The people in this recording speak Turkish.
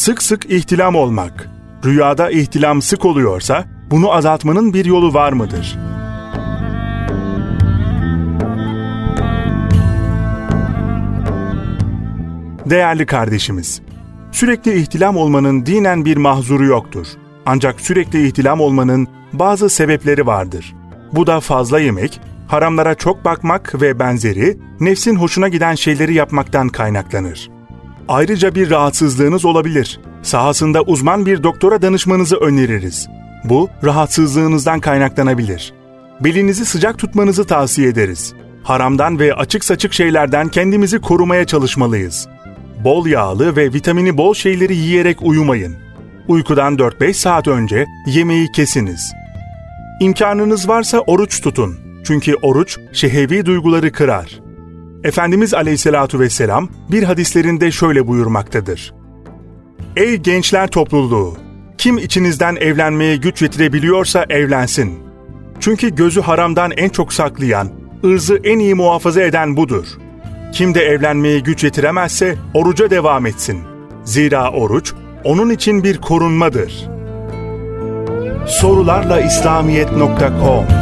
Sık sık ihtilam olmak. Rüyada ihtilam sık oluyorsa bunu azaltmanın bir yolu var mıdır? Değerli kardeşimiz, sürekli ihtilam olmanın dinen bir mahzuru yoktur. Ancak sürekli ihtilam olmanın bazı sebepleri vardır. Bu da fazla yemek, haramlara çok bakmak ve benzeri nefsin hoşuna giden şeyleri yapmaktan kaynaklanır. Ayrıca bir rahatsızlığınız olabilir. Sahasında uzman bir doktora danışmanızı öneririz. Bu rahatsızlığınızdan kaynaklanabilir. Belinizi sıcak tutmanızı tavsiye ederiz. Haramdan ve açık saçık şeylerden kendimizi korumaya çalışmalıyız. Bol yağlı ve vitamini bol şeyleri yiyerek uyumayın. Uykudan 4-5 saat önce yemeği kesiniz. İmkanınız varsa oruç tutun. Çünkü oruç şehevi duyguları kırar. Efendimiz Aleyhisselatu Vesselam bir hadislerinde şöyle buyurmaktadır. Ey gençler topluluğu! Kim içinizden evlenmeye güç yetirebiliyorsa evlensin. Çünkü gözü haramdan en çok saklayan, ırzı en iyi muhafaza eden budur. Kim de evlenmeye güç yetiremezse oruca devam etsin. Zira oruç onun için bir korunmadır. Sorularla İslamiyet.com